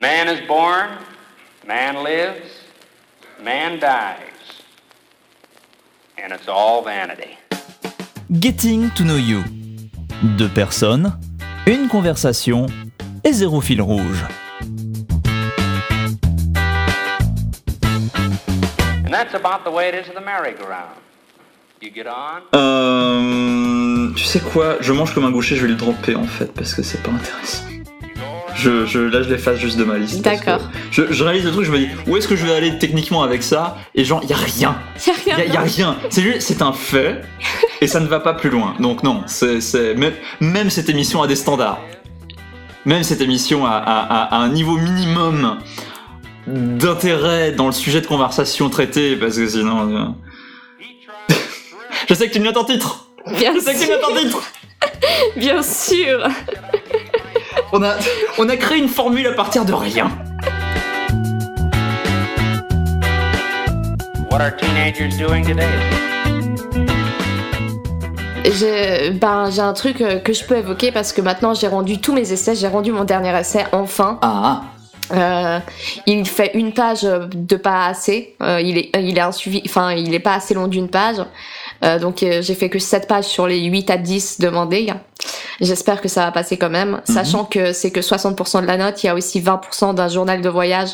Man is born, man lives, man dies. And it's all vanity. Getting to know you. Deux personnes, une conversation et zéro fil rouge. And that's about the way it is in the merry-go-round. You get on, Euh, tu sais quoi? Je mange comme un gaucher, je vais le dropper en fait parce que c'est pas intéressant. Je, je, là, je l'efface juste de ma liste. D'accord. Je, je réalise le truc, je me dis où est-ce que je vais aller techniquement avec ça? Et genre, y a rien. Y a rien. Y a, y a rien. C'est juste, c'est un fait et ça ne va pas plus loin. Donc non, c'est, c'est même, même cette émission a des standards. Même cette émission a, a- a- a un niveau minimum d'intérêt dans le sujet de conversation traité parce que sinon. euh, je sais que tu me notes en titre. Bien Je sais que tu me notes en sûr. titre. Bien sûr. On a, on a créé une formule à partir de rien. what are teenagers doing today? J'ai ben, j'ai un truc euh, que je peux évoquer parce que maintenant j'ai rendu tous mes essais, j'ai rendu mon dernier essai enfin. Ah, Euh, il fait une page de pas assez. Euh, il est il est un suivi, enfin il est pas assez long d'une page. Euh, donc euh, j'ai fait que 7 pages sur les 8 à 10 demandés. J'espère que ça va passer quand même, sachant que c'est que 60% de la note, il y a aussi 20% d'un journal de voyage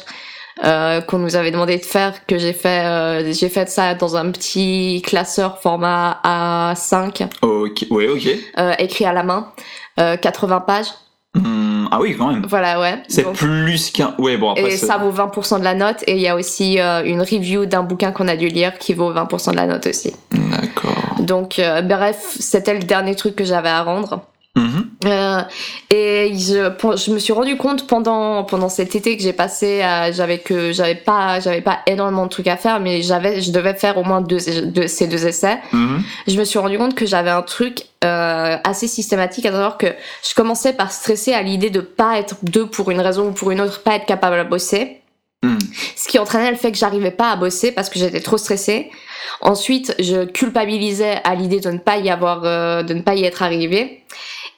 euh, qu'on nous avait demandé de faire, que j'ai fait euh, j'ai fait ça dans un petit classeur format A5 ok, ouais, ok. euh, écrit à la main, euh, 80 pages. Hmm, ah oui, quand même. Voilà, ouais. C'est Donc- plus qu'un. Ouais, bon, après. et ça vaut 20% de la note. Et il y a aussi une review d'un bouquin qu'on a dû lire qui vaut 20% de la note aussi. D'accord. Donc, bref, c'était le dernier truc que j'avais à rendre. Mhm. Euh, et je, pen- je me suis rendu compte pendant pendant cet été que j'ai passé, j'avais que j'avais pas j'avais pas énormément de trucs à faire, mais j'avais je devais faire au moins deux, deux- ces deux essais. Mhm. je me suis rendu compte que j'avais un truc euh, assez systématique, à savoir que je commençais par stresser à l'idée de pas être deux pour une raison ou pour une autre, pas être capable à bosser. Mhm. Ce qui entraînait le fait que j'arrivais pas à bosser parce que j'étais trop stressée. Ensuite, je culpabilisais à l'idée de ne pas y avoir, euh, de ne pas y être arrivé.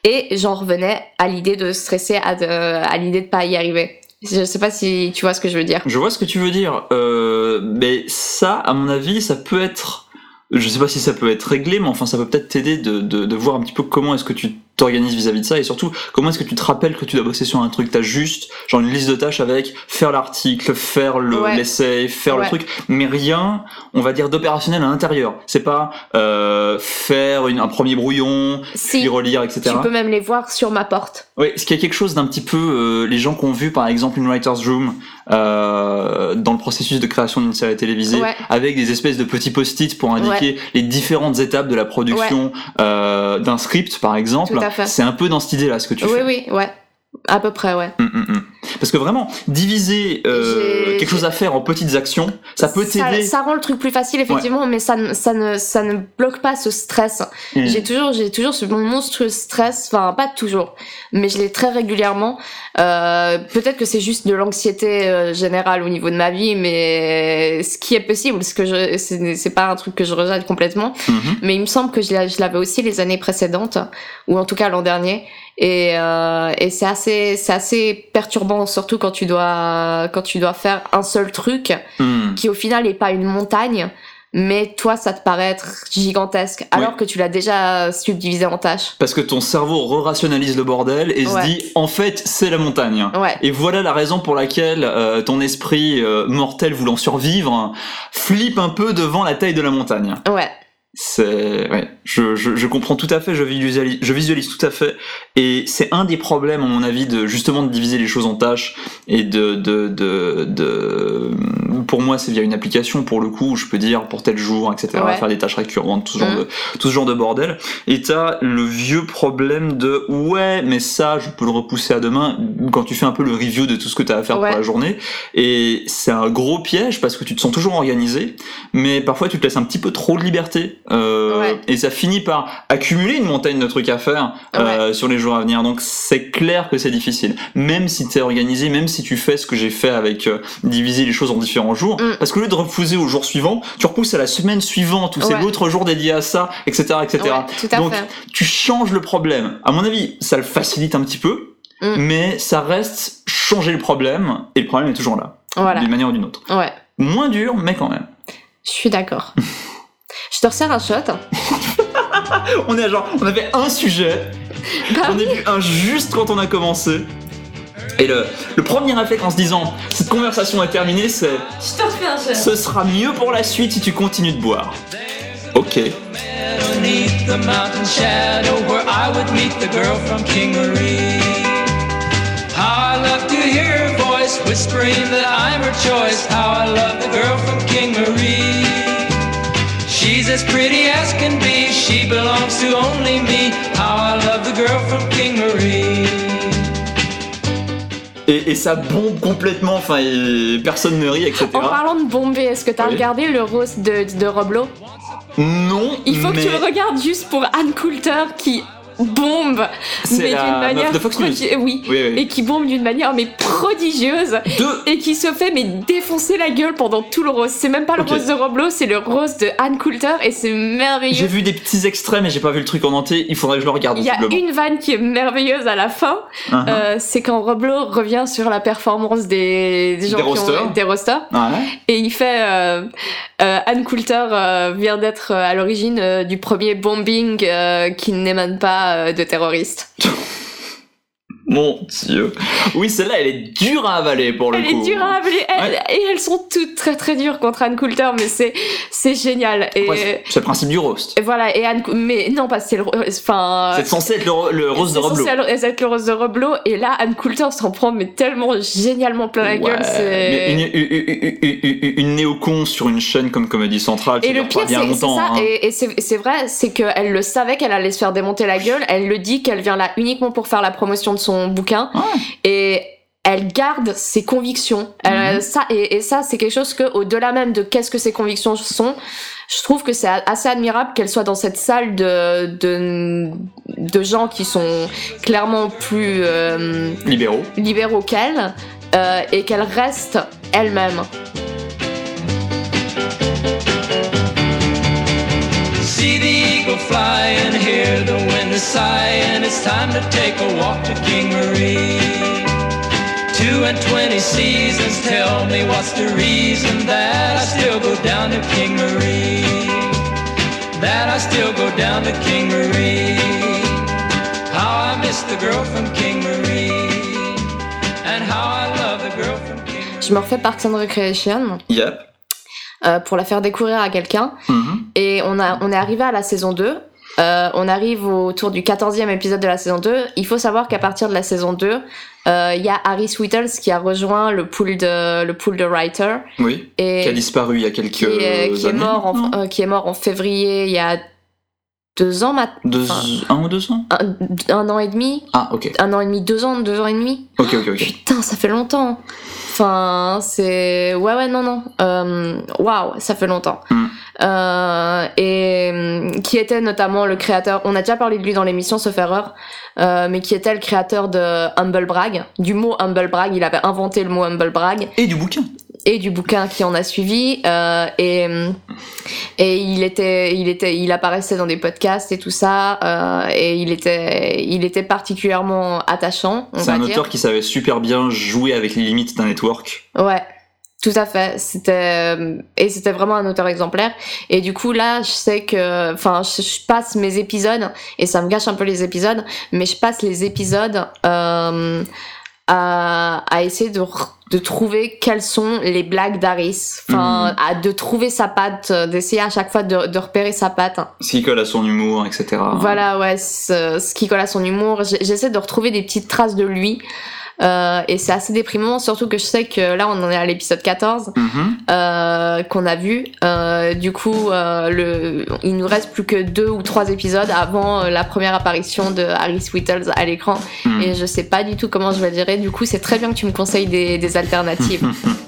Et j'en revenais à l'idée de stresser à, de- à l'idée de pas y arriver. Je sais pas si tu vois ce que je veux dire. Je vois ce que tu veux dire. Euh, mais ça, à mon avis, ça peut être. Je sais pas si ça peut être réglé, mais enfin, ça peut peut-être t'aider de, de, de voir un petit peu comment est-ce que tu t'organises vis-à-vis de ça et surtout comment est-ce que tu te rappelles que tu dois bosser sur un truc? T'as juste genre une liste de tâches avec faire l'article, faire le Ouais. l'essai, faire le truc, mais rien, on va dire d'opérationnel à l'intérieur. C'est pas euh, faire une, un premier brouillon, Si, puis relire, etc. tu peux même les voir sur ma porte. Oui, ce qui est quelque chose d'un petit peu euh, les gens qui ont vu par exemple une writer's room euh, dans le processus de création d'une série télévisée Ouais. avec des espèces de petits post-it pour indiquer les différentes étapes de la production euh, d'un script par exemple. Tout à fait. C'est un peu dans cette idée-là ce que tu Oui, fais. oui, ouais. À peu près, ouais. Hum, hum, hum. Parce que vraiment, diviser euh, quelque chose à faire en petites actions, ça peut ça, t'aider. ça rend le truc plus facile, effectivement, mais ça, ne- ça, ne, ça ne bloque pas ce stress. J'ai toujours, j'ai toujours ce monstrueux stress, enfin, pas toujours, mais je l'ai très régulièrement. Euh, Peut-être que c'est juste de l'anxiété euh, générale au niveau de ma vie, mais ce qui est possible, ce que je, c'est pas un truc que je rejette complètement. Mhm. Mais il me semble que je l'avais aussi les années précédentes, ou en tout cas l'an dernier. Et, euh, et c'est assez, c'est assez perturbant, surtout quand tu dois, quand tu dois faire un seul truc Hum. qui au final n'est pas une montagne, mais toi ça te paraît être gigantesque, alors que tu l'as déjà subdivisé en tâches. Parce que ton cerveau re-rationalise le bordel et Ouais. se dit en fait c'est la montagne. Ouais. Et voilà la raison pour laquelle euh, ton esprit euh, mortel voulant survivre flippe un peu devant la taille de la montagne. Ouais. C'est, ouais, je, je, je comprends tout à fait, je visualise, je visualise tout à fait, et c'est un des problèmes à mon avis de justement de diviser les choses en tâches et de, de, de, de pour moi c'est via une application pour le coup où je peux dire pour tel jour etc Ouais. faire des tâches récurrentes tout ce genre Mhm. de tout ce genre de bordel et t'as le vieux problème de ouais mais ça je peux le repousser à demain quand tu fais un peu le review de tout ce que t'as à faire Ouais. pour la journée et c'est un gros piège parce que tu te sens toujours organisé mais parfois tu te laisses un petit peu trop de liberté euh, Ouais. et ça finit par accumuler une montagne de trucs à faire euh, sur les jours à venir donc c'est clair que c'est difficile même si t'es organisé même si tu fais ce que j'ai fait avec euh, diviser les choses en différents jours Mm. parce qu'au lieu de repousser au jour suivant tu repousses à la semaine suivante ou c'est l'autre jour dédié à ça etc etc Ouais, tout à donc fait. tu changes le problème à mon avis ça le facilite un petit peu Mm. mais ça reste changer le problème, et le problème est toujours là, Voilà. d'une manière ou d'une autre. Moins dur, mais quand même. Je suis d'accord. Je te resserre un shot. On est à genre, on avait un sujet, Bah j'en ai vu un juste quand on a commencé. Et le, le premier réflexe en se disant, cette conversation est terminée, c'est Je te refais un shot. ce sera mieux pour la suite si tu continues de boire. Ok. Whispering that I'm her choice. How I love the girl from King Marie. She's as pretty as can be. She belongs to only me. How I love the girl from King Marie. Et, et ça bombe complètement, enfin, personne ne rit, etc. En parlant de bomber, est-ce que t'as Oui. regardé le rose de, de Roblo? Non, Il faut mais que tu le regardes juste pour Anne Coulter qui bombe, mais la d'une manière de Fox News. prodi- oui, Oui, oui. et qui bombe d'une manière mais prodigieuse et qui se fait mais défoncer la gueule pendant tout le rose. C'est même pas le rose de Roblo, c'est le rose de Anne Coulter et c'est J'ai merveilleux. vu des petits extraits, mais j'ai pas vu le truc en entier. Il faudrait que je le regarde. Il y a une vanne qui est merveilleuse à la fin, Uh-huh. euh, c'est quand Roblo revient sur la performance des, des gens Des qui rosters. ont des rosters et il fait euh, euh, Anne Coulter vient d'être à l'origine du premier bombing qui n'émane pas euh, de terroristes. Mon dieu. Oui, celle-là, elle est dure à avaler pour le Elle coup. est dure à avaler elle- Ouais. et elles sont toutes très très dures contre Anne Coulter mais c'est c'est génial et, Ouais, c'est- c'est le principe du roast. et voilà et Anne mais non parce que c'est le enfin C'est censé être le, le rose de c'est Roblo. censé être le rose de Roblo et là Anne Coulter s'en prend mais tellement génialement plein la Ouais, gueule une, c'est une, une- une- une- une néocon sur une chaîne comme Comédie Centrale, ça Et le pas pire, c'est c'est longtemps. ça, hein. et, et c'est c'est vrai, c'est qu'elle le savait qu'elle allait se faire démonter la gueule, elle le dit qu'elle vient là uniquement pour faire la promotion de son bouquin, Ouais. et elle garde ses convictions. Elle- Mhm. ça, et, et ça, c'est quelque chose que, au-delà même de qu'est-ce que ses convictions sont, je trouve que c'est assez admirable qu'elle soit dans cette salle de, de, de gens qui sont clairement plus euh, Libéraux. libéraux qu'elle, euh, et qu'elle reste elle-même. See the eagle fly and hear the wind sigh, and it's time to take a walk to King Marie. Two and twenty seasons tell me what's the reason that I still go down to King Marie? That I still go down to King Marie. How I miss the girl from King Marie, and how I love the girl from King Marie. Je me refais Parks and Recreation Yep. euh, pour la faire découvrir à quelqu'un. Mhm. Et on, a, on est arrivé à la saison 2. Euh, on arrive autour du 14e épisode de la saison 2. Il faut savoir qu'à partir de la saison 2, euh, il y a Harry Sweetles qui a rejoint le pool de, le pool de writers. Oui. Et Qui a disparu il y a quelques qui est, qui est années, mort en, euh, qui est mort en février il y a deux ans maintenant. Deux- enfin, Un ou deux ans? Un, un an et demi Ah, ok. Un an et demi, deux ans, deux ans et demi Ok, ok, ok. Putain, ça fait longtemps. Enfin, c'est ouais, ouais, non, non. Euh, Waouh, ça fait longtemps. Mm. Euh, et hum, qui était notamment le créateur. On a déjà parlé de lui dans l'émission, sauf erreur. euh, mais qui était le créateur de Humble Brag, du mot Humble Brag. Il avait inventé le mot Humble Brag Et du bouquin. Et du bouquin qui en a suivi. euh, et hum, et il était, il était, il apparaissait dans des podcasts et tout ça. euh, et il était, il était particulièrement attachant. C'est un dire. auteur qui savait super bien jouer avec les limites d'un network. Ouais, tout à fait. C'était et c'était vraiment un auteur exemplaire. Et du coup là, je sais que, enfin, je, je passe mes épisodes et ça me gâche un peu les épisodes, mais je passe les épisodes euh, à, à essayer de de trouver quelles sont les blagues d'Aris, enfin, à de trouver sa patte, euh, d'essayer à chaque fois de, de repérer sa patte. Ce qui colle à son humour, etc. Voilà, ouais, ce, ce qui colle à son humour. J'essaie de retrouver des petites traces de lui. Euh, et c'est assez déprimant, surtout que je sais que là, on en est à l'épisode 14 Mhm. euh, qu'on a vu. Euh, du coup, euh, le, il nous reste plus que deux ou trois épisodes avant euh, la première apparition de Harry Sweetles à l'écran. Mhm. Et je sais pas du tout comment je vais gérer. Du coup, c'est très bien que tu me conseilles des, des alternatives.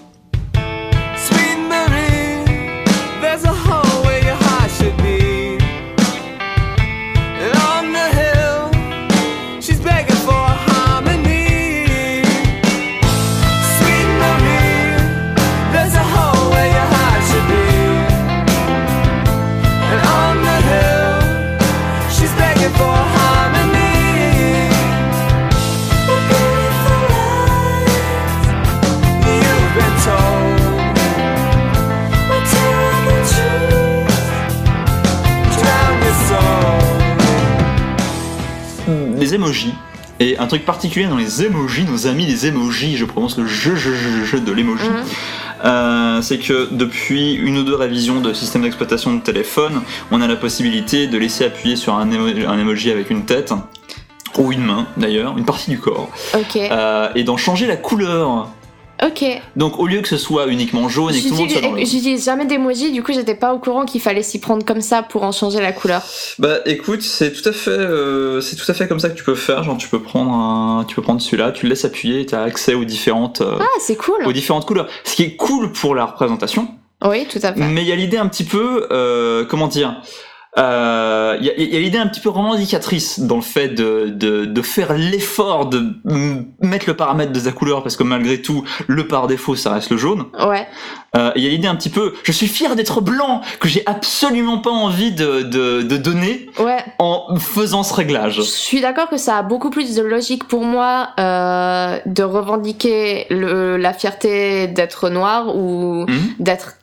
truc particulier dans les emojis, nos amis les emojis, je prononce le jeu, jeu, jeu, jeu de l'emoji, Mhm. euh, c'est que depuis une ou deux révisions de système d'exploitation de téléphone, on a la possibilité de laisser appuyer sur un, emo- un emoji avec une tête, ou une main d'ailleurs, une partie du corps, euh, et d'en changer la couleur. Ok. Donc au lieu que ce soit uniquement jaune et que tout le monde soit dans le... J'utilise j'utilise jamais d'emoji, du coup j'étais pas au courant qu'il fallait s'y prendre comme ça pour en changer la couleur. Bah écoute, c'est tout à fait, euh, c'est tout à fait comme ça que tu peux faire. Genre tu peux prendre un, tu peux prendre celui-là, tu le laisses appuyer, tu as accès aux différentes, euh, Ah, c'est cool. aux différentes couleurs. Ce qui est cool pour la représentation, Oui, tout à fait. mais il y a l'idée un petit peu, euh, comment dire, euh, il y a, y a l'idée un petit peu revendicatrice dans le fait de, de, de faire l'effort de mettre le paramètre de ta couleur parce que malgré tout, le par défaut, ça reste le jaune. Ouais. Euh, Il y a l'idée un petit peu, je suis fier d'être blanc, que j'ai absolument pas envie de, de, de donner Ouais. en faisant ce réglage. Je suis d'accord que ça a beaucoup plus de logique pour moi euh, de revendiquer le, la fierté d'être noir ou Mhm. d'être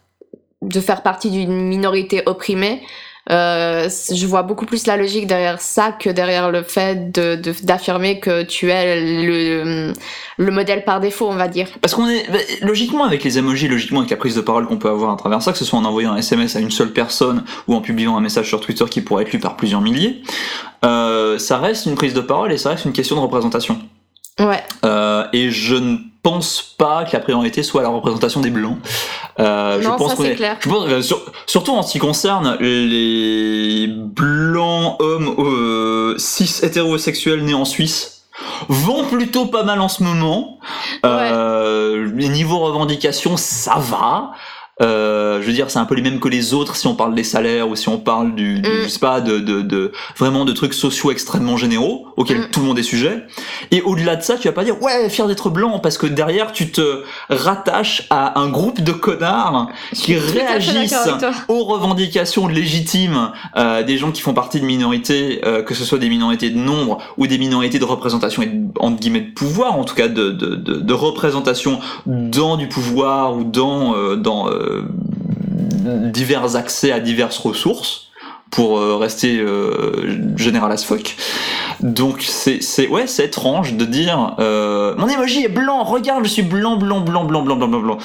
de faire partie d'une minorité opprimée. Euh, je vois beaucoup plus la logique derrière ça que derrière le fait de de- d'affirmer que tu es le, le modèle par défaut, on va dire. Parce qu'on est bah, logiquement avec les emojis, logiquement avec la prise de parole qu'on peut avoir à travers ça, que ce soit en envoyant un SMS à une seule personne ou en publiant un message sur Twitter qui pourrait être lu par plusieurs milliers, euh, ça reste une prise de parole et ça reste une question de représentation. Ouais. Euh, et je ne pense pas que la priorité soit la représentation des blancs. Euh, je Non, pense ça, c'est est- clair. Je pense, euh, sur- surtout en ce qui concerne les blancs hommes euh, cis hétérosexuels nés en Suisse vont plutôt pas mal en ce moment. Euh, Les niveaux revendications, ça va. Euh, je veux dire, c'est un peu les mêmes que les autres si on parle des salaires ou si on parle du, du- Mm. je sais pas, de, de, de vraiment de trucs sociaux extrêmement généraux auxquels Mm. tout le monde est sujet. Et au-delà de ça, tu vas pas dire ouais fier d'être blanc parce que derrière tu te rattaches à un groupe de connards qui réagissent aux revendications légitimes euh, des gens qui font partie de minorités, euh, que ce soit des minorités de nombre ou des minorités de représentation et de, entre guillemets de pouvoir, en tout cas de, de, de, de représentation dans du pouvoir ou dans, euh, dans euh, euh, divers accès à diverses ressources pour euh, rester euh, général as fuck. Donc c'est ouais c'est étrange de dire euh, mon emoji est blanc, regarde je suis blanc blanc blanc blanc blanc blanc blanc.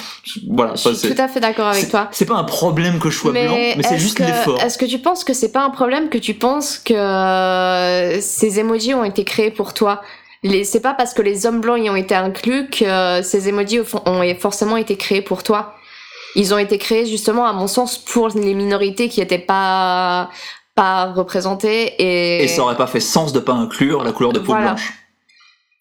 Voilà, je suis tout à fait d'accord avec toi. C'est pas un problème que je sois blanc, mais c'est juste l'effort. Est-ce que tu penses que c'est pas un problème que tu penses que ces emojis ont été créés pour toi? C'est pas parce que les hommes blancs y ont été inclus que ces emojis ont forcément été créés pour toi. Ils ont été créés justement, à mon sens, pour les minorités qui étaient pas pas représentées et, Et ça aurait pas fait sens de pas inclure la couleur de peau Voilà. blanche.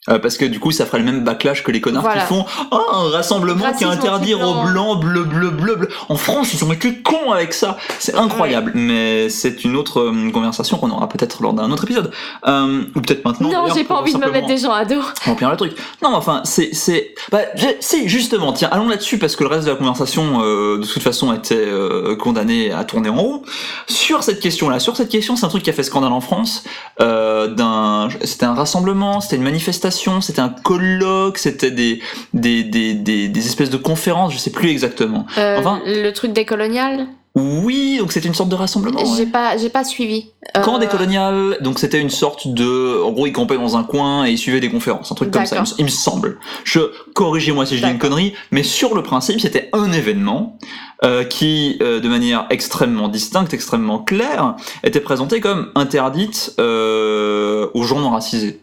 Euh, parce que du coup, ça ferait le même backlash que les connards Voilà. qui font oh, un rassemblement qui Racisme interdit aux blancs, bleu, bleu, bleu, bleu. En France, ils ont été cons avec ça. C'est incroyable. Mais c'est une autre euh, conversation qu'on aura peut-être lors d'un autre épisode. Euh, ou peut-être maintenant. Non, j'ai pas envie de me mettre des gens à dos. remplir le truc. Non, enfin, c'est, c'est, bah, si, justement, tiens, allons là-dessus parce que le reste de la conversation, de toute façon, était condamné à tourner en rond. Sur cette question-là, sur cette question, c'est un truc qui a fait scandale en France. D'un, c'était un rassemblement, c'était une manifestation, c'était un colloque, c'était des, des, des, des, des espèces de conférences, je sais plus exactement. Euh, Enfin- le truc décolonial, Oui, donc c'était une sorte de rassemblement. ouais. j'ai pas j'ai pas suivi. Camp Euh, décolonial, donc c'était une sorte de, en gros, ils campaient dans un coin et ils suivaient des conférences, un truc comme ça, il me, semble. Je corrigez-moi si je dis une connerie, mais sur le principe, c'était un événement euh, qui, euh, de manière extrêmement distincte, extrêmement claire, était présenté comme interdite euh, aux gens non racisés,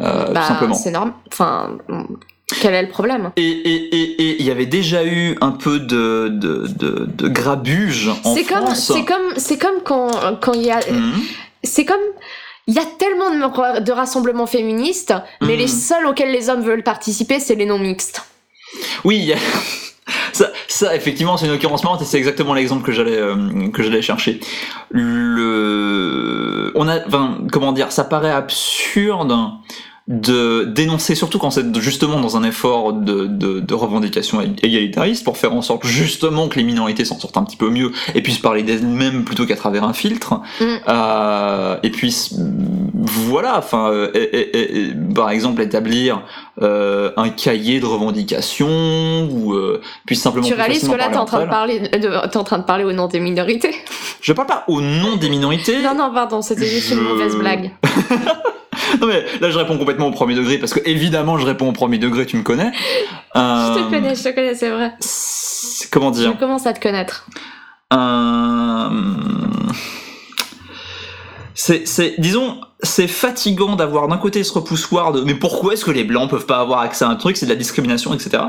euh, bah, tout simplement. C'est normal. Enfin, quel est le problème? Et et- et- et il y avait déjà eu un peu de, de, de, de grabuge en C'est comme c'est comme c'est comme quand quand il y a Mhm. c'est comme il y a tellement de, de rassemblements féministes, mais Mhm. les seuls auxquels les hommes veulent participer, c'est les non mixtes. Oui, il ça, ça, effectivement, c'est une occurrence marrante et c'est exactement l'exemple que j'allais euh, que j'allais chercher. Le, on a, enfin, comment dire, ça paraît absurde de dénoncer, surtout quand c'est justement dans un effort de, de, de revendication égalitariste, pour faire en sorte justement que les minorités s'en sortent un petit peu mieux et puissent parler d'elles-mêmes plutôt qu'à travers un filtre. Mm. Euh, et puis voilà, enfin, euh, et- et- et- par exemple établir euh, un cahier de revendications ou euh, puis simplement Tu réalises que là t'es en train de parler parler de, t'es en train de parler au nom des minorités. Je parle pas au nom des minorités. non non pardon, c'était juste une mauvaise blague. Non mais là je réponds complètement au premier degré parce que évidemment je réponds au premier degré, tu me connais. Je Euh, te connais, je te connais, c'est vrai. Comment Je dire commence à te connaître. Euh, C'est, c'est, disons, c'est fatigant d'avoir d'un côté ce repoussoir de mais pourquoi est-ce que les blancs peuvent pas avoir accès à un truc, c'est de la discrimination, etc.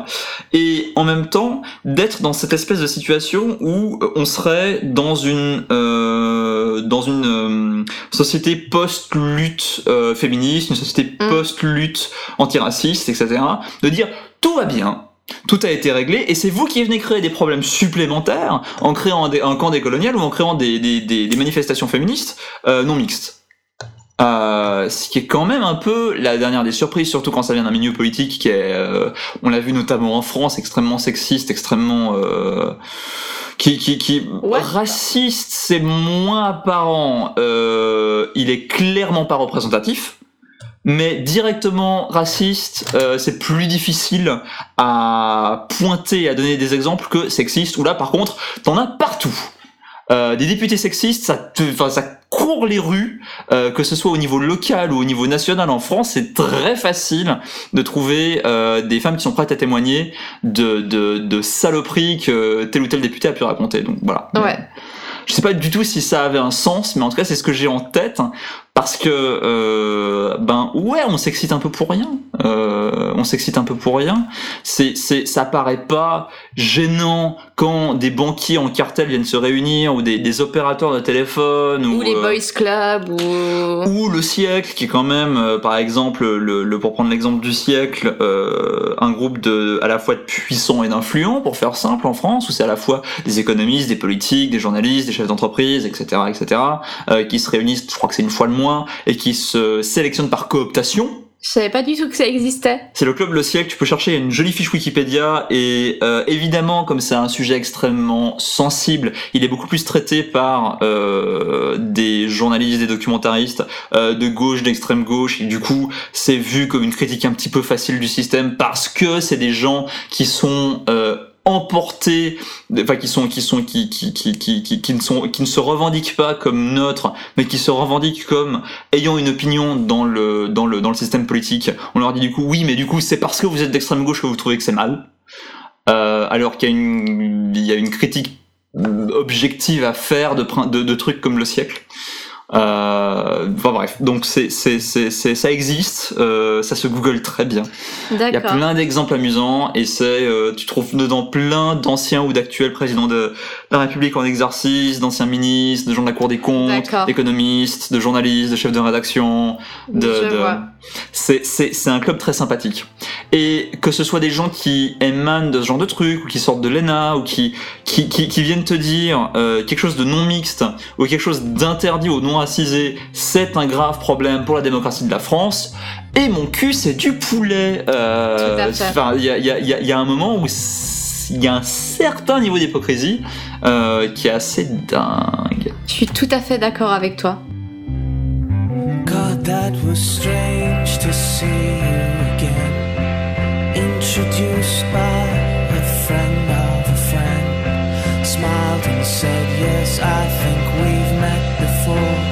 Et en même temps, d'être dans cette espèce de situation où on serait dans une euh, dans une euh, société post-lutte euh, féministe, une société Mm. post-lutte antiraciste, etc. De dire tout va bien, tout a été réglé et c'est vous qui venez créer des problèmes supplémentaires en créant un, camp décolonial ou en créant des, des, des, des manifestations féministes euh, non mixtes. Euh, ce qui est quand même un peu la dernière des surprises, surtout quand ça vient d'un milieu politique qui est, euh, on l'a vu notamment en France, extrêmement sexiste, extrêmement euh, qui, qui, qui Ouais. raciste, c'est moins apparent. Euh, il est clairement pas représentatif. Mais directement raciste, euh, c'est plus difficile à pointer, à donner des exemples que sexiste. Où là, par contre, t'en as partout. Euh, des députés sexistes, ça, te, ça court les rues, euh, que ce soit au niveau local ou au niveau national en France, c'est très facile de trouver euh, des femmes qui sont prêtes à témoigner de, de, de saloperies que tel ou tel député a pu raconter. Donc voilà. Ouais. Je sais pas du tout si ça avait un sens, mais en tout cas c'est ce que j'ai en tête parce que euh, ben ouais, on s'excite un peu pour rien. Euh, on s'excite un peu pour rien. C'est c'est ça paraît pas gênant quand des banquiers en cartel viennent se réunir ou des, des opérateurs de téléphone ou, Ou les euh, boys club ou. ou le siècle qui est quand même euh, par exemple le, le pour prendre l'exemple du siècle euh, un groupe de à la fois de puissants et d'influents pour faire simple en France où c'est à la fois des économistes des politiques des journalistes des chefs d'entreprise etc etc euh, qui se réunissent je crois que c'est une fois le mois et qui se sélectionnent par cooptation. Je savais pas du tout que ça existait. c'est le club Le Siècle, tu peux chercher il y a une jolie fiche Wikipédia et euh, évidemment comme c'est un sujet extrêmement sensible, il est beaucoup plus traité par euh, des journalistes, des documentaristes euh, de gauche, d'extrême gauche. Et du coup c'est vu comme une critique un petit peu facile du système parce que c'est des gens qui sont euh, emportés, enfin qui sont qui sont qui qui, qui qui ne sont qui ne se revendiquent pas comme neutres, mais qui se revendiquent comme ayant une opinion dans le dans le dans le système politique. On leur dit du coup oui, mais du coup c'est parce que vous êtes d'extrême gauche que vous trouvez que c'est mal, euh, alors qu'il y a une critique objective à faire de, de trucs comme le siècle. Euh, enfin bref, donc c'est c'est c'est c'est- ça existe, euh, ça se google très bien. Il y a plein d'exemples amusants et c'est euh, tu trouves dedans plein d'anciens ou d'actuels présidents de la République en exercice, d'anciens ministres, de gens de la Cour des comptes, D'accord. d'économistes, de journalistes, de chefs de rédaction, de, Je de- vois. c'est c'est c'est un club très sympathique et que ce soit des gens qui émanent de ce genre de trucs ou qui sortent de l'ENA ou qui qui qui, qui viennent te dire euh, quelque chose de non mixte ou quelque chose d'interdit ou non racisé, c'est un grave problème pour la démocratie de la France. Et mon cul, c'est du poulet. Euh, il y a, y, a, y a- y a un moment où il y a un certain niveau d'hypocrisie euh, qui est assez dingue. Je suis tout à fait d'accord avec toi. God, that was strange to see you again. Introduced by a friend of a friend. Smiled and said, Yes, I think we've met before.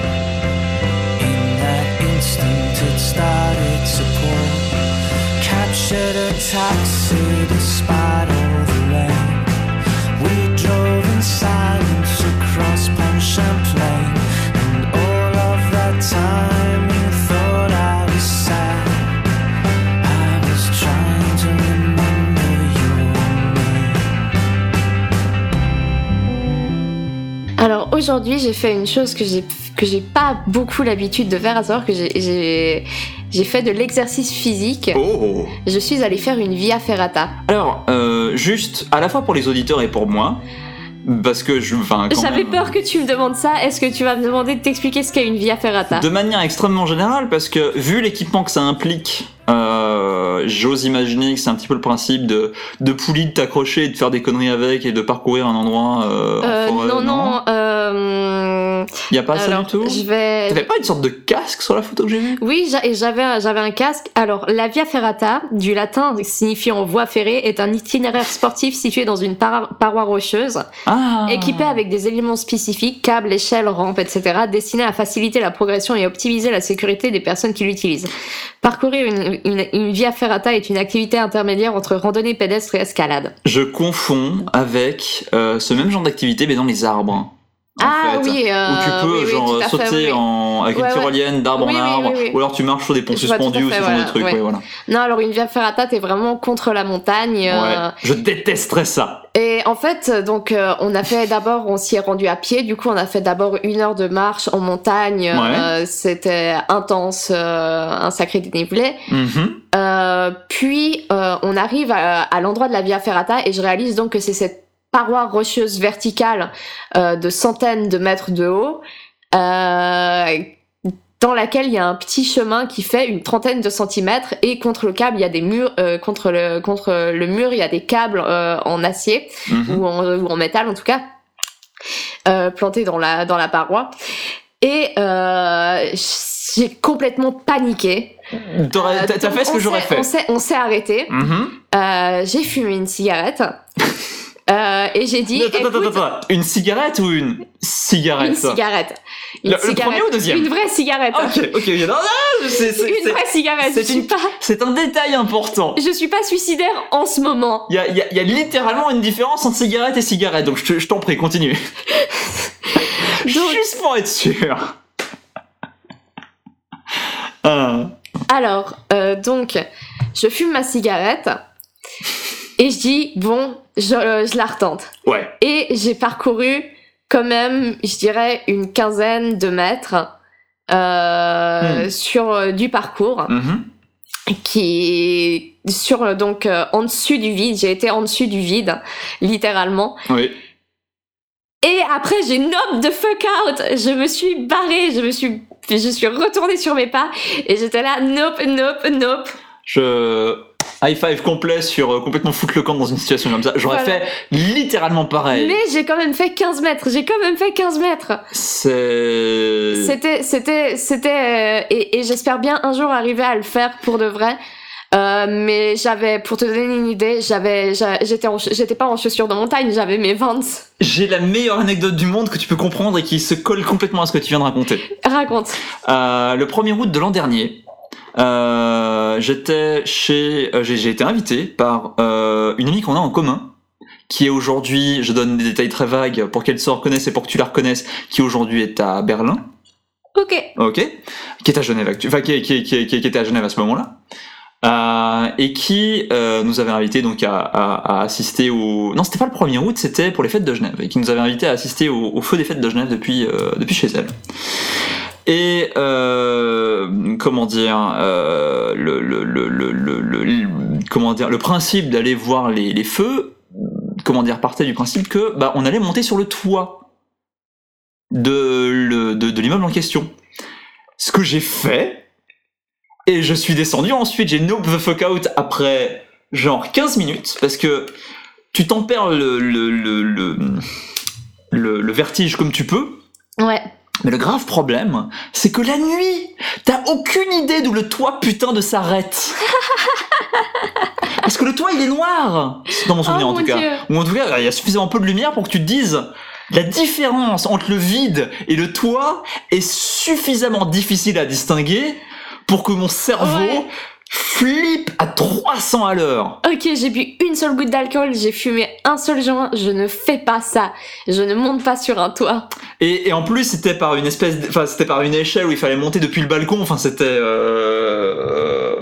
Alors aujourd'hui, j'ai fait une chose que j'ai que j'ai pas beaucoup l'habitude de faire, à savoir que j'ai- j'ai fait de l'exercice physique. Oh Je suis allée faire une via ferrata. Alors, euh, juste, à la fois pour les auditeurs et pour moi, parce que je... J'avais même- peur que tu me demandes ça. Est-ce que tu vas me demander de t'expliquer ce qu'est une via ferrata? De manière extrêmement générale, parce que vu l'équipement que ça implique, euh, j'ose imaginer que c'est un petit peu le principe de, de poulie, de t'accrocher, et de faire des conneries avec et de parcourir un endroit euh, en Euh, forêt, non, non? euh, Hmm. Y a pas ça Alors, du tout? je vais. T'avais pas une sorte de casque sur la photo que j'ai vue Oui, j'avais un- j'avais un casque. Alors, la via ferrata, du latin signifiant voie ferrée, est un itinéraire sportif situé dans une paroi rocheuse, Ah équipé avec des éléments spécifiques, câbles, échelles, rampes, etc., destinés à faciliter la progression et optimiser la sécurité des personnes qui l'utilisent. Parcourir une, une, une via ferrata est une activité intermédiaire entre randonnée pédestre et escalade. Je confonds avec euh, ce même genre d'activité, mais dans les arbres. Ah fait. oui, euh, Où tu peux oui, genre fait, sauter. En, avec Ouais, une ouais. tyrolienne d'arbre en arbre, ou alors tu marches sur des ponts suspendus ou ce genre voilà, de trucs. ouais. voilà. Non, alors une via ferrata, t'es vraiment contre la montagne. euh. Je détesterais ça. Et en fait, donc, euh, on a fait d'abord, on s'y est rendu à pied. Du coup, on a fait d'abord une heure de marche en montagne. euh, C'était intense, euh, un sacré dénivelé. Mhm. Euh, puis, euh, on arrive à, à l'endroit de la Via Ferrata et je réalise donc que c'est cette paroi rocheuse verticale euh, de centaines de mètres de haut. Euh, dans laquelle il y a un petit chemin qui fait une trentaine de centimètres et contre le câble il y a des murs euh, contre le contre le mur il y a des câbles en acier Mhm. ou, en, ou en métal en tout cas, euh, planté dans la, dans la paroi. Et j'ai complètement paniqué. T'as fait ce que on j'aurais s'est- fait. On s'est, arrêté. Mhm. Euh, j'ai fumé une cigarette. Euh, et j'ai dit, Attends, attends, écoute, attends, attends. Une cigarette ou une cigarette? Une cigarette. Une Le- le premier ou deuxième? Une vraie cigarette. Ok, ok. Non, non, c'est- Une vraie cigarette. C'est une- pas, c'est un détail important. je suis pas suicidaire en ce moment. Il y a, il y a- il y a littéralement une différence entre cigarette et cigarette, donc je te- je t'en prie, continue. Donc- Juste pour être sûr. Ah. Alors, euh, donc, je fume ma cigarette et je dis, bon, je, euh, je la retente. Ouais. Et j'ai parcouru quand même, je dirais, une quinzaine de mètres euh, sur euh, du parcours Mhm. qui est sur donc euh, en dessus du vide. J'ai été en dessus du vide, littéralement. Oui. Et après, j'ai nope de fuck out. Je me suis barrée, je me suis, je suis retournée sur mes pas et j'étais là, nope, nope, nope. Je. High five complet sur euh, complètement foutre le camp dans une situation comme ça. J'aurais Voilà. fait littéralement pareil. Mais j'ai quand même fait 15 mètres. J'ai quand même fait 15 mètres. C'est. C'était, c'était, c'était, euh, et, et j'espère bien un jour arriver à le faire pour de vrai. Euh, mais j'avais, pour te donner une idée, j'avais, j'a- j'étais, j'étais pas en chaussures de montagne, j'avais mes Vans. J'ai la meilleure anecdote du monde que tu peux comprendre et qui se colle complètement à ce que tu viens de raconter. Raconte. Euh, le 1er août de l'an dernier, euh, j'étais chez, euh, j'ai été invité par euh, une amie qu'on a en commun, qui est aujourd'hui, je donne des détails très vagues pour qu'elle se reconnaisse et pour que tu la reconnaisses, qui aujourd'hui est à Berlin, Ok. ok, qui est à Genève, enfin qui, est- qui, est- qui, est- qui était à Genève à ce moment-là. Euh, et qui euh, nous avait invité donc à, à- à assister au non c'était pas le 1er août c'était pour les fêtes de Genève et qui nous avait invité à assister au, au feu des fêtes de Genève depuis euh, depuis chez elle et euh, comment dire euh, le, le, le, le, comment dire le principe d'aller voir les, les feux comment dire partait du principe que bah on allait monter sur le toit de de, de l'immeuble en question ce que j'ai fait et je suis descendu ensuite j'ai nope the fuck out après genre 15 minutes parce que tu t'en perds le, le, le- le vertige comme tu peux Ouais. Mais le grave problème, c'est que la nuit, t'as aucune idée d'où le toit putain de s'arrête. Parce que le toit il est noir, dans mon souvenir Oh en mon tout cas. Ou en tout cas, il y a suffisamment peu de lumière pour que tu te dises la différence entre le vide et le toit est suffisamment difficile à distinguer pour que mon cerveau Ouais. Flippe à 300 à l'heure. Ok, j'ai bu une seule goutte d'alcool, j'ai fumé un seul joint, je ne fais pas ça. Je ne monte pas sur un toit. Et, et en plus, c'était par une espèce, enfin, c'était par une échelle où il fallait monter depuis le balcon. Enfin, c'était, euh,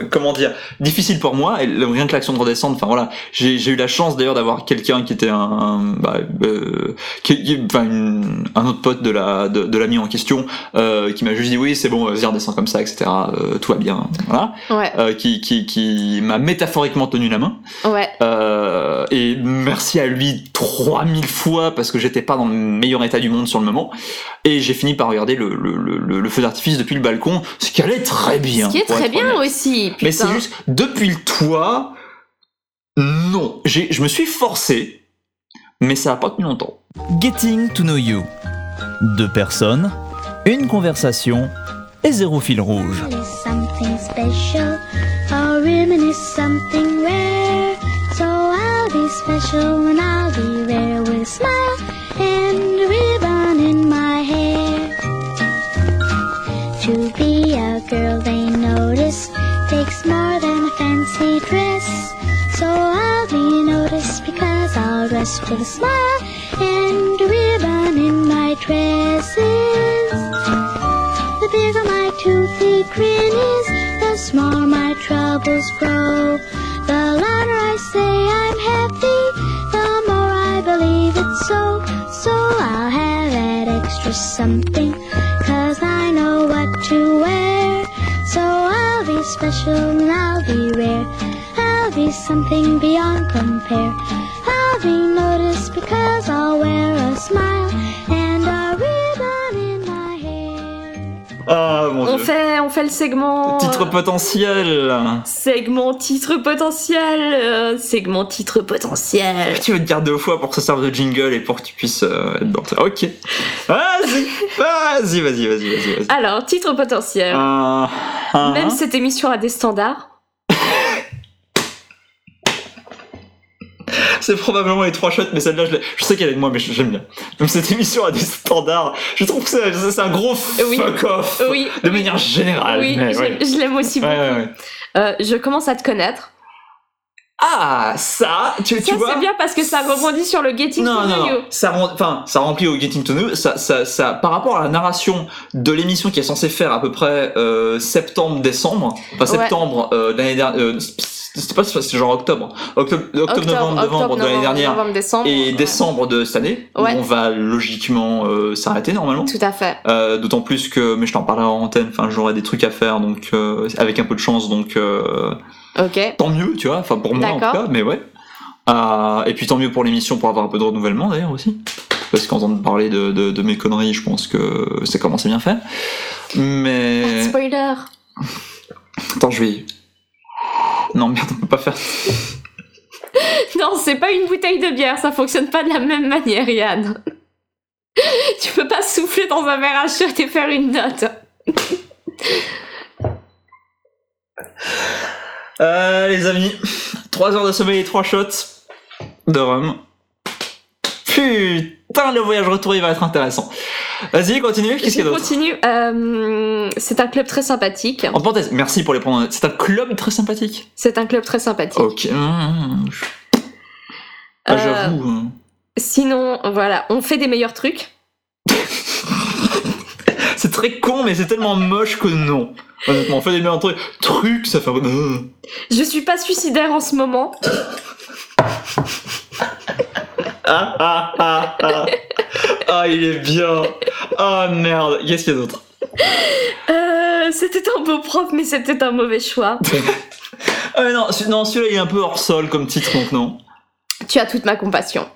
euh, comment dire, difficile pour moi. Et rien que l'action de redescendre. Enfin voilà, j'ai eu la chance d'ailleurs d'avoir quelqu'un qui était un, un- bah, euh, qui- qui- enfin, une- un autre pote de la de, de l'ami en question, euh, qui m'a juste dit oui, c'est bon, vas-y redescends comme ça, etc. Euh, tout va bien. Voilà. Ouais, Euh, qui qui qui m'a métaphoriquement tenu la main. ouais. Euh, et merci à lui 3000 fois parce que j'étais pas dans le meilleur état du monde sur le moment. Et j'ai fini par regarder le, le, le, le feu d'artifice depuis le balcon, ce qui allait très bien. Ce qui est très bien honnête. aussi. Mais c'est putain. juste, depuis le toit, non. J'ai- Je me suis forcé, mais ça a pas tenu longtemps. Getting to know you. Deux personnes, une conversation et zéro fil rouge. is something special. A ribbon is something rare. So I'll be special and I'll be rare with a smile and a ribbon in my hair. To be a girl they notice takes more than a fancy dress. So I'll be noticed because I'll dress with a smile and a ribbon in my dresses. The bigger my toothy grin is, the smaller my troubles grow. The louder I say I'm happy, the more I believe it's so. So I'll have that extra something, cause I know what to wear. So I'll be special and I'll be rare. I'll be something beyond compare. Fait, le segment. Titre euh, potentiel. Segment titre potentiel. euh, segment titre potentiel. Tu veux te dire deux fois pour que ça serve de jingle et pour que tu puisses euh, être dans ça. Ok. Vas-y, vas-y, vas-y, vas-y, vas-y. Alors, titre potentiel. Même cette émission a des standards. C'est probablement les trois shots, mais celle-là, je, sais qu'elle est de moi, mais j'aime bien. Même cette émission a des standards. Je trouve que c'est un gros Oui. fuck off. Oui. De manière générale. oui, mais je, ouais. je l'aime aussi beaucoup. ouais, ouais. Euh, je commence à te connaître. Ah, ça, tu, tu Ça, vois c'est bien parce que ça rebondit sur le Getting non, to non, Know non. You. Ça, enfin, ça remplit au Getting to Know. Ça, ça, ça, par rapport à la narration de l'émission qui est censée faire à peu près euh, septembre-décembre, enfin Ouais. septembre euh, de l'année dernière, euh, c'était pas, c'était genre octobre, octobre, octobre, novembre, novembre de l'année dernière novembre, décembre. et ouais. décembre de cette année, où Ouais. on va logiquement euh, s'arrêter normalement. Tout à fait. Euh, D'autant plus que, mais je t'en parlerai en antenne. Enfin, j'aurai des trucs à faire, donc euh, avec un peu de chance, donc. Tant mieux, tu vois, enfin pour moi en tout cas, mais ouais. Euh, et puis tant mieux pour l'émission pour avoir un peu de renouvellement d'ailleurs aussi. Parce qu'entendre parler de, de, de mes conneries, je pense que ça commence à bien faire. Mais. Spoiler. Attends, je vais. Non, merde, on peut pas faire. Non, c'est pas une bouteille de bière, ça fonctionne pas de la même manière, Yann. tu peux pas souffler dans un verre à shot et faire une note. Euh, les amis, 3 heures de sommeil et 3 shots de rhum. Putain, le voyage retour il va être intéressant. Vas-y, continue, qu'est-ce qu'il y a d'autre continue. Euh, c'est un club très sympathique. En parenthèse, merci pour les prendre. C'est un club très sympathique? C'est un club très sympathique. Ok. Mmh. Ah, Euh, J'avoue. hein. Sinon, voilà, on fait des meilleurs trucs. C'est très con, mais c'est tellement moche que non. Honnêtement, on fait des meilleurs trucs. Trucs, ça fait. Euh. Je suis pas suicidaire en ce moment. Ah, ah, ah, ah. Ah, il est bien. Ah, merde. Qu'est-ce qu'il y a d'autre? Euh, c'était un beau prof, mais c'était un mauvais choix. Mais non, ce- non celui-là, il est un peu hors sol comme titre, donc non. Tu as toute ma compassion.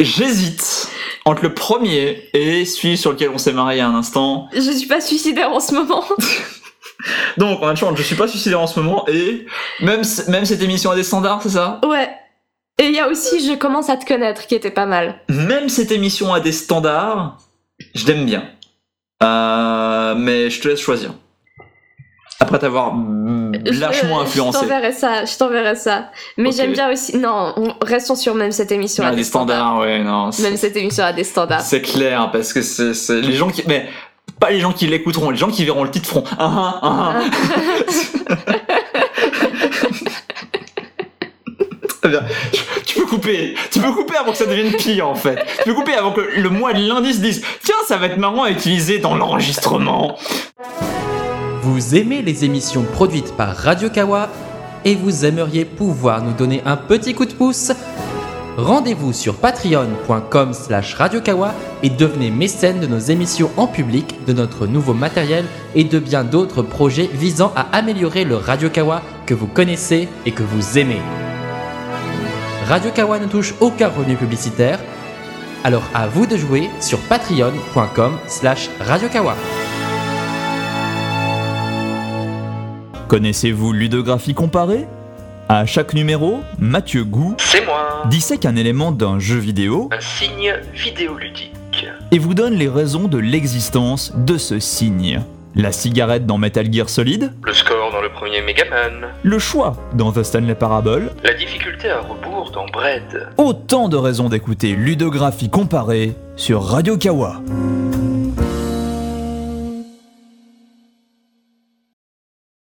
J'hésite entre le premier et celui sur lequel on s'est marié à un instant. Je suis pas suicidaire en ce moment. Donc, on a je suis pas suicidaire en ce moment et même, même cette émission a des standards, c'est ça? Ouais. Et il y a aussi Je commence à te connaître, qui était pas mal. Même cette émission a des standards, je l'aime bien. Euh, mais je te laisse choisir. Après t'avoir mm, lâchement influencé. Je t'enverrai ça, je t'enverrai ça. Mais j'aime bien aussi. Non, on- restons sur même cette émission. Il y a a des standards, ouais, non. Même cette émission a des standards. C'est clair, parce que c'est c'est- les gens qui. Mais pas les gens qui l'écouteront, les gens qui verront le titre feront. Ah, ah, ah. Très bien. Tu peux couper. Tu peux couper avant que ça devienne pire, en fait. Tu peux couper avant que le mois de lundi se dise Tiens, ça va être marrant à utiliser dans l'enregistrement. Vous aimez les émissions produites par Radio Kawa et vous aimeriez pouvoir nous donner un petit coup de pouce? Rendez-vous sur patreon.com slash radiokawa et devenez mécène de nos émissions en public, de notre nouveau matériel et de bien d'autres projets visant à améliorer le Radio Kawa que vous connaissez et que vous aimez. Radio Kawa ne touche aucun revenu publicitaire, alors à vous de jouer sur patreon.com slash radiokawa. Connaissez-vous Ludographie comparée? À chaque numéro, Mathieu Gou C'est moi dissèque un élément d'un jeu vidéo Un signe vidéoludique. et vous donne les raisons de l'existence de ce signe. La cigarette dans Metal Gear Solid, Le score dans le premier Megaman. le choix dans The Stanley Parable, La difficulté à rebours dans Bread. autant de raisons d'écouter Ludographie comparée sur Radio Kawa.